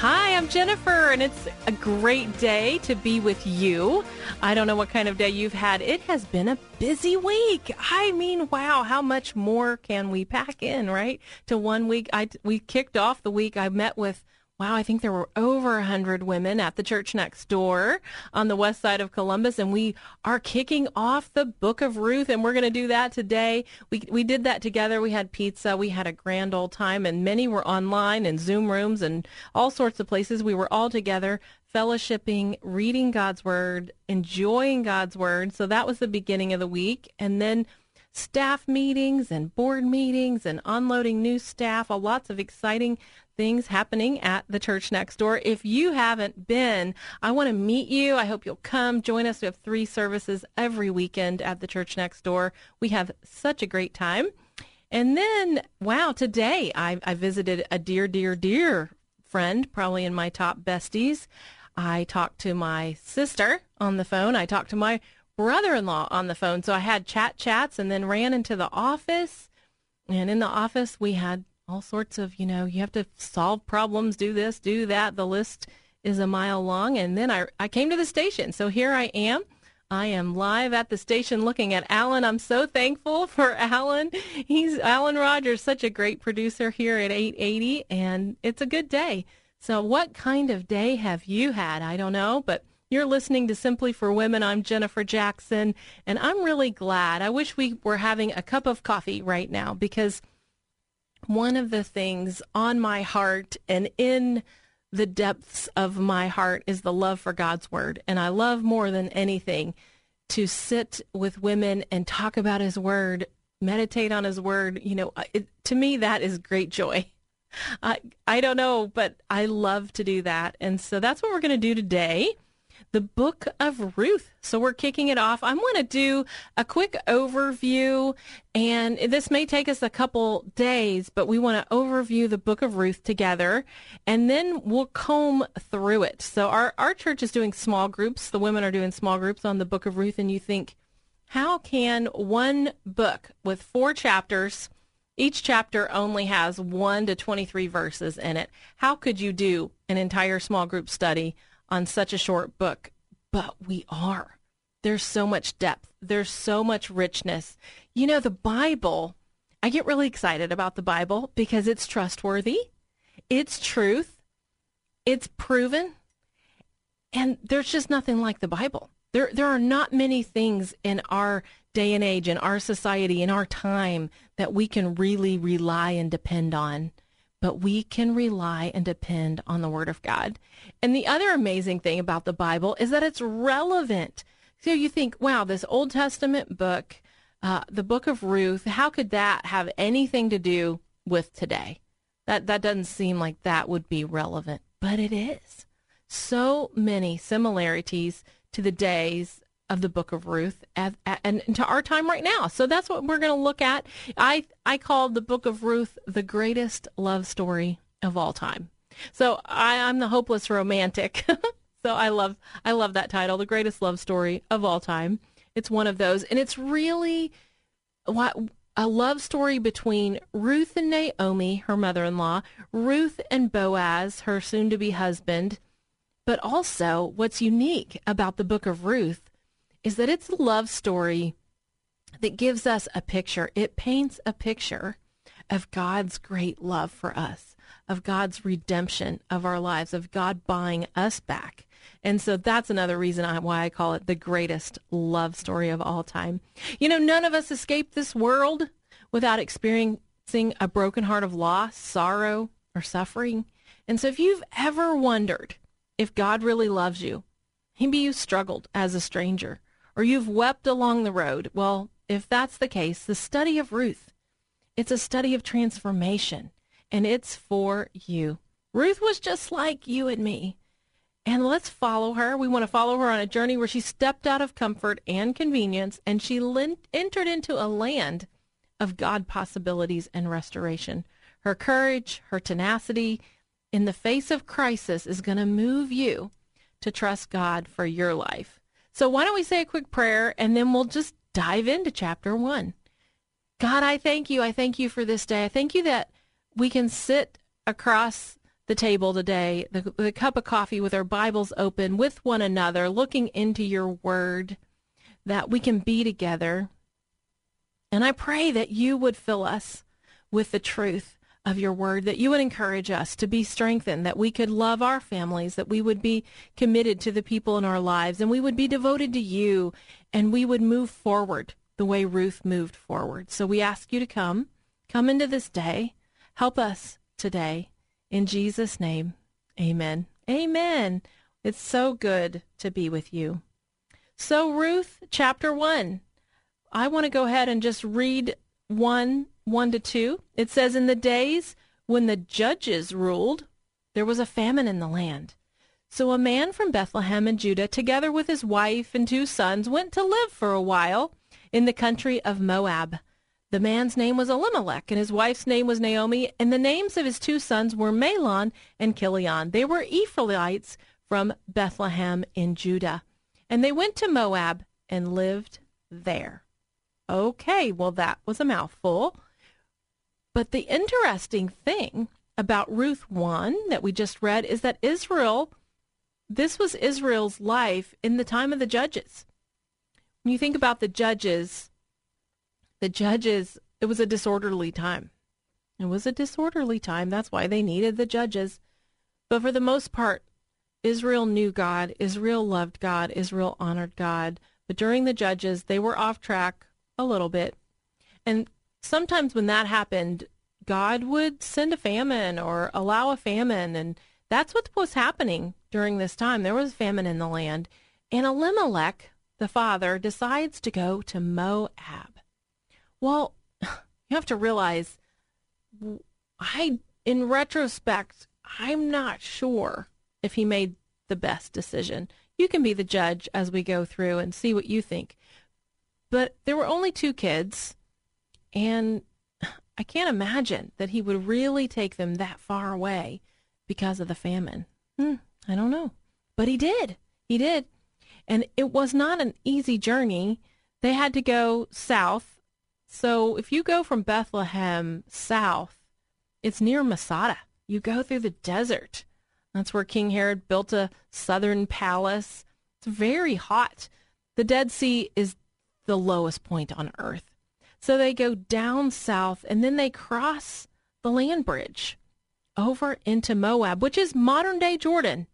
Hi, I'm Jennifer, and it's a great day to be with you. I don't know what kind of day you've had. It has been a busy week. I mean, wow, how much more can we pack in, right? To one week. I we kicked off the week. I met with Wow, I think there were over 100 women at the church next door on the west side of Columbus, and we are kicking off the Book of Ruth, and we're going to do that today. We, we did that together. We had pizza. We had a grand old time, and many were online in Zoom rooms and all sorts of places. We were all together, fellowshipping, reading God's Word, enjoying God's Word. So that was the beginning of the week. And then staff meetings and board meetings and unloading new staff, lots of exciting things happening at the church next door. If you haven't been, I want to meet you. I hope you'll come join us. We have three services every weekend at the church next door. We have such a great time. And then, wow, today I, I visited a dear, dear, dear friend, probably in my top besties. I talked to my sister on the phone. I talked to my brother-in-law on the phone. So I had chat chats and then ran into the office. And in the office, we had all sorts of, you know, you have to solve problems, do this, do that. The list is a mile long. And then I, I came to the station. So here I am. I am live at the station looking at Alan. I'm so thankful for Alan. He's Alan Rogers, such a great producer here at 880, and it's a good day. So, what kind of day have you had? I don't know, but you're listening to Simply for Women. I'm Jennifer Jackson, and I'm really glad. I wish we were having a cup of coffee right now because one of the things on my heart and in the depths of my heart is the love for God's word. And I love more than anything to sit with women and talk about his word, meditate on his word. You know, it, to me, that is great joy. I, I don't know, but I love to do that. And so that's what we're going to do today the book of Ruth. So we're kicking it off. I'm going to do a quick overview, and this may take us a couple days, but we want to overview the book of Ruth together, and then we'll comb through it. So our, our church is doing small groups. The women are doing small groups on the book of Ruth, and you think, how can one book with four chapters, each chapter only has 1 to 23 verses in it. How could you do an entire small group study on such a short book, but we are. There's so much depth, there's so much richness. You know, the Bible, I get really excited about the Bible because it's trustworthy, it's truth, it's proven, and there's just nothing like the Bible. There, there are not many things in our day and age, in our society, in our time that we can really rely and depend on but we can rely and depend on the Word of God. And the other amazing thing about the Bible is that it's relevant. So you think, wow, this Old Testament book, uh, the book of Ruth, how could that have anything to do with today? That that doesn't seem like that would be relevant, but it is. So many similarities to the days of the book of Ruth and, and, to our time right now. So that's what we're going to look at. I I call the book of Ruth the greatest love story of all time. So I, I'm the hopeless romantic. so I love I love that title, the greatest love story of all time. It's one of those, and it's really what a love story between Ruth and Naomi, her mother-in-law, Ruth and Boaz, her soon-to-be husband. But also, what's unique about the book of Ruth is that it's a love story that gives us a picture. It paints a picture of God's great love for us, of God's redemption of our lives, of God buying us back. And so that's another reason I, why I call it the greatest love story of all time. You know, none of us escape this world without experiencing a broken heart of loss, sorrow, or suffering. And so if you've ever wondered if God really loves you, maybe you struggled as a stranger, or you've wept along the road, well, if that's the case, the study of Ruth, it's a study of transformation, and it's for you. Ruth was just like you and me. And let's follow her. We want to follow her on a journey where she stepped out of comfort and convenience and she entered into a land of God possibilities and restoration. Her courage, her tenacity in the face of crisis is going to move you to trust God for your life. So why don't we say a quick prayer and then we'll just dive into chapter one. God, I thank you. I thank you for this day. I thank you that we can sit across the table today, the, the cup of coffee with our Bibles open with one another, looking into your word, that we can be together. And I pray that you would fill us with the truth of your word, that you would encourage us to be strengthened, that we could love our families, that we would be committed to the people in our lives, and we would be devoted to you, and we would move forward the way Ruth moved forward. So we ask you to come, come into this day, help us today. In Jesus' name, amen. Amen. It's so good to be with you. So, Ruth, chapter 1. I want to go ahead and just read 1 1 to 2. It says, In the days when the judges ruled, there was a famine in the land. So a man from Bethlehem in Judah, together with his wife and two sons, went to live for a while in the country of Moab. The man's name was Elimelech, and his wife's name was Naomi, and the names of his two sons were Mahlon and Chilion. They were Ephraimites from Bethlehem in Judah. And they went to Moab and lived there. Okay, well, that was a mouthful. But the interesting thing about Ruth 1 that we just read is that Israel, this was Israel's life in the time of the judges. When you think about the judges, the judges, it was a disorderly time. It was a disorderly time. That's why they needed the judges. But for the most part, Israel knew God. Israel loved God. Israel honored God. But during the judges, they were off track a little bit. And sometimes when that happened, God would send a famine or allow a famine. And that's what was happening during this time. There was famine in the land. And Elimelech, the father, decides to go to Moab. Well, you have to realize, I, in retrospect, I'm not sure if he made the best decision. You can be the judge as we go through and see what you think. But there were only two kids, and I can't imagine that he would really take them that far away because of the famine. Hmm, I don't know. But he did. He did. And it was not an easy journey. They had to go south. So if you go from Bethlehem south, it's near Masada. You go through the desert. That's where King Herod built a southern palace. It's very hot. The Dead Sea is the lowest point on earth. So they go down south and then they cross the land bridge over into Moab, which is modern day Jordan.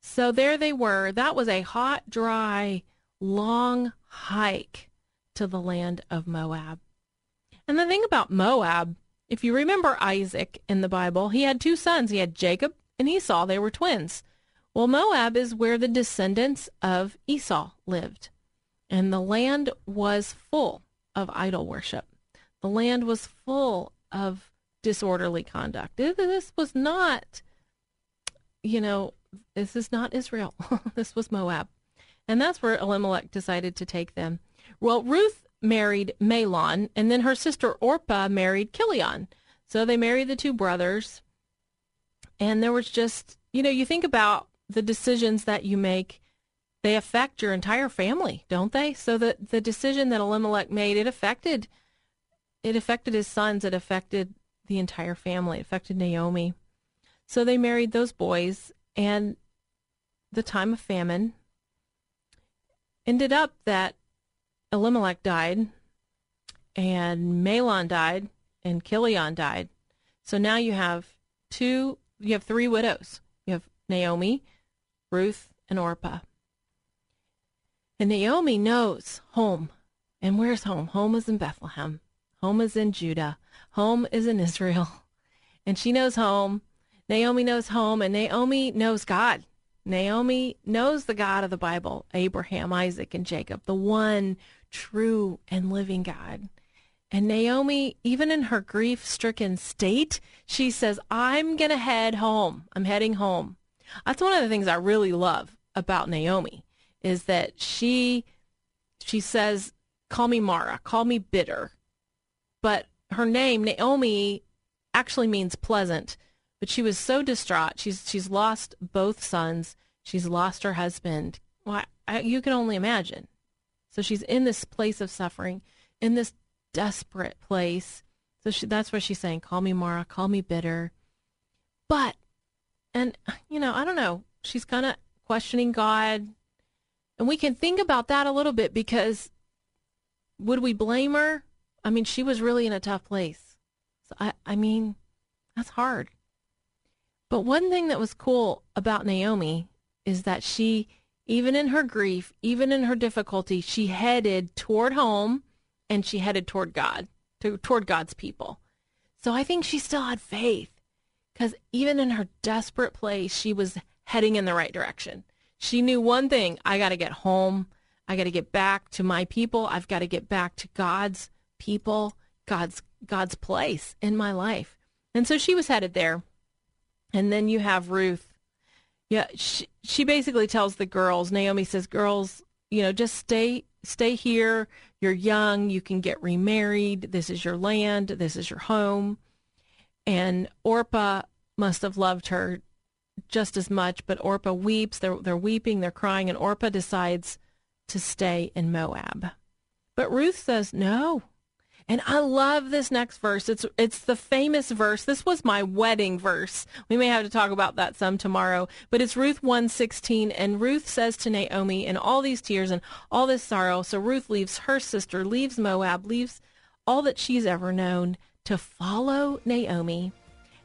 So there they were. That was a hot, dry, long hike to the land of Moab. And the thing about Moab, if you remember Isaac in the Bible, he had two sons. He had Jacob and Esau. They were twins. Well, Moab is where the descendants of Esau lived and the land was full of idol worship. The land was full of disorderly conduct. This was not, you know, this is not Israel. this was Moab. And that's where Elimelech decided to take them. Well, Ruth married Mahlon, and then her sister Orpah married Chilion. So they married the two brothers. And there was just, you know, you think about the decisions that you make they affect your entire family, don't they? So the the decision that Elimelech made, it affected it affected his sons, it affected the entire family, it affected Naomi. So they married those boys and the time of famine ended up that Elimelech died and Mahlon died and Chilion died. So now you have two, you have three widows. You have Naomi, Ruth, and Orpah. And Naomi knows home. And where's home? Home is in Bethlehem. Home is in Judah. Home is in Israel. And she knows home. Naomi knows home. And Naomi knows God. Naomi knows the God of the Bible Abraham, Isaac, and Jacob, the one true and living God. And Naomi, even in her grief stricken state, she says, I'm going to head home. I'm heading home. That's one of the things I really love about Naomi is that she she says, call me Mara, call me bitter. But her name, Naomi, actually means pleasant. But she was so distraught. She's she's lost both sons. She's lost her husband. Well, you can only imagine. So she's in this place of suffering, in this desperate place. So she, that's where she's saying, "Call me Mara, call me bitter." But, and you know, I don't know. She's kind of questioning God, and we can think about that a little bit because would we blame her? I mean, she was really in a tough place. So I, I mean, that's hard. But one thing that was cool about Naomi is that she, even in her grief, even in her difficulty, she headed toward home and she headed toward God, to, toward God's people. So I think she still had faith because even in her desperate place, she was heading in the right direction. She knew one thing I got to get home. I got to get back to my people. I've got to get back to God's people, God's God's place in my life. And so she was headed there. And then you have Ruth. Yeah, she, she basically tells the girls, Naomi says, girls, you know, just stay stay here. You're young. You can get remarried. This is your land. This is your home. And Orpah must have loved her just as much, but Orpah weeps. They're, they're weeping, they're crying, and Orpah decides to stay in Moab. But Ruth says, no, and I love this next verse. It's it's the famous verse. This was my wedding verse. We may have to talk about that some tomorrow, but it's Ruth 1:16 and Ruth says to Naomi in all these tears and all this sorrow, so Ruth leaves her sister, leaves Moab, leaves all that she's ever known to follow Naomi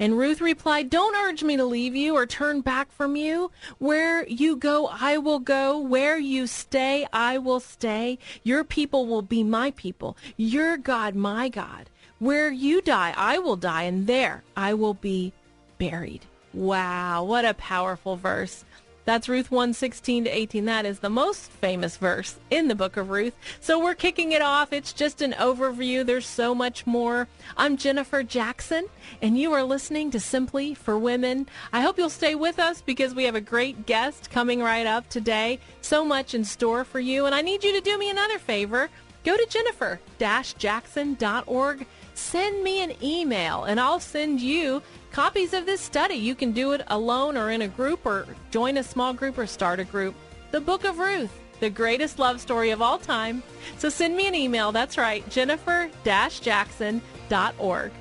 and Ruth replied, Don't urge me to leave you or turn back from you. Where you go, I will go. Where you stay, I will stay. Your people will be my people. Your God, my God. Where you die, I will die, and there I will be buried. Wow, what a powerful verse. That's Ruth 116 to 18. That is the most famous verse in the book of Ruth. So we're kicking it off. It's just an overview. There's so much more. I'm Jennifer Jackson, and you are listening to Simply for Women. I hope you'll stay with us because we have a great guest coming right up today. So much in store for you. And I need you to do me another favor. Go to jennifer-jackson.org send me an email and I'll send you copies of this study. You can do it alone or in a group or join a small group or start a group. The Book of Ruth, the greatest love story of all time. So send me an email. That's right, jennifer-jackson.org.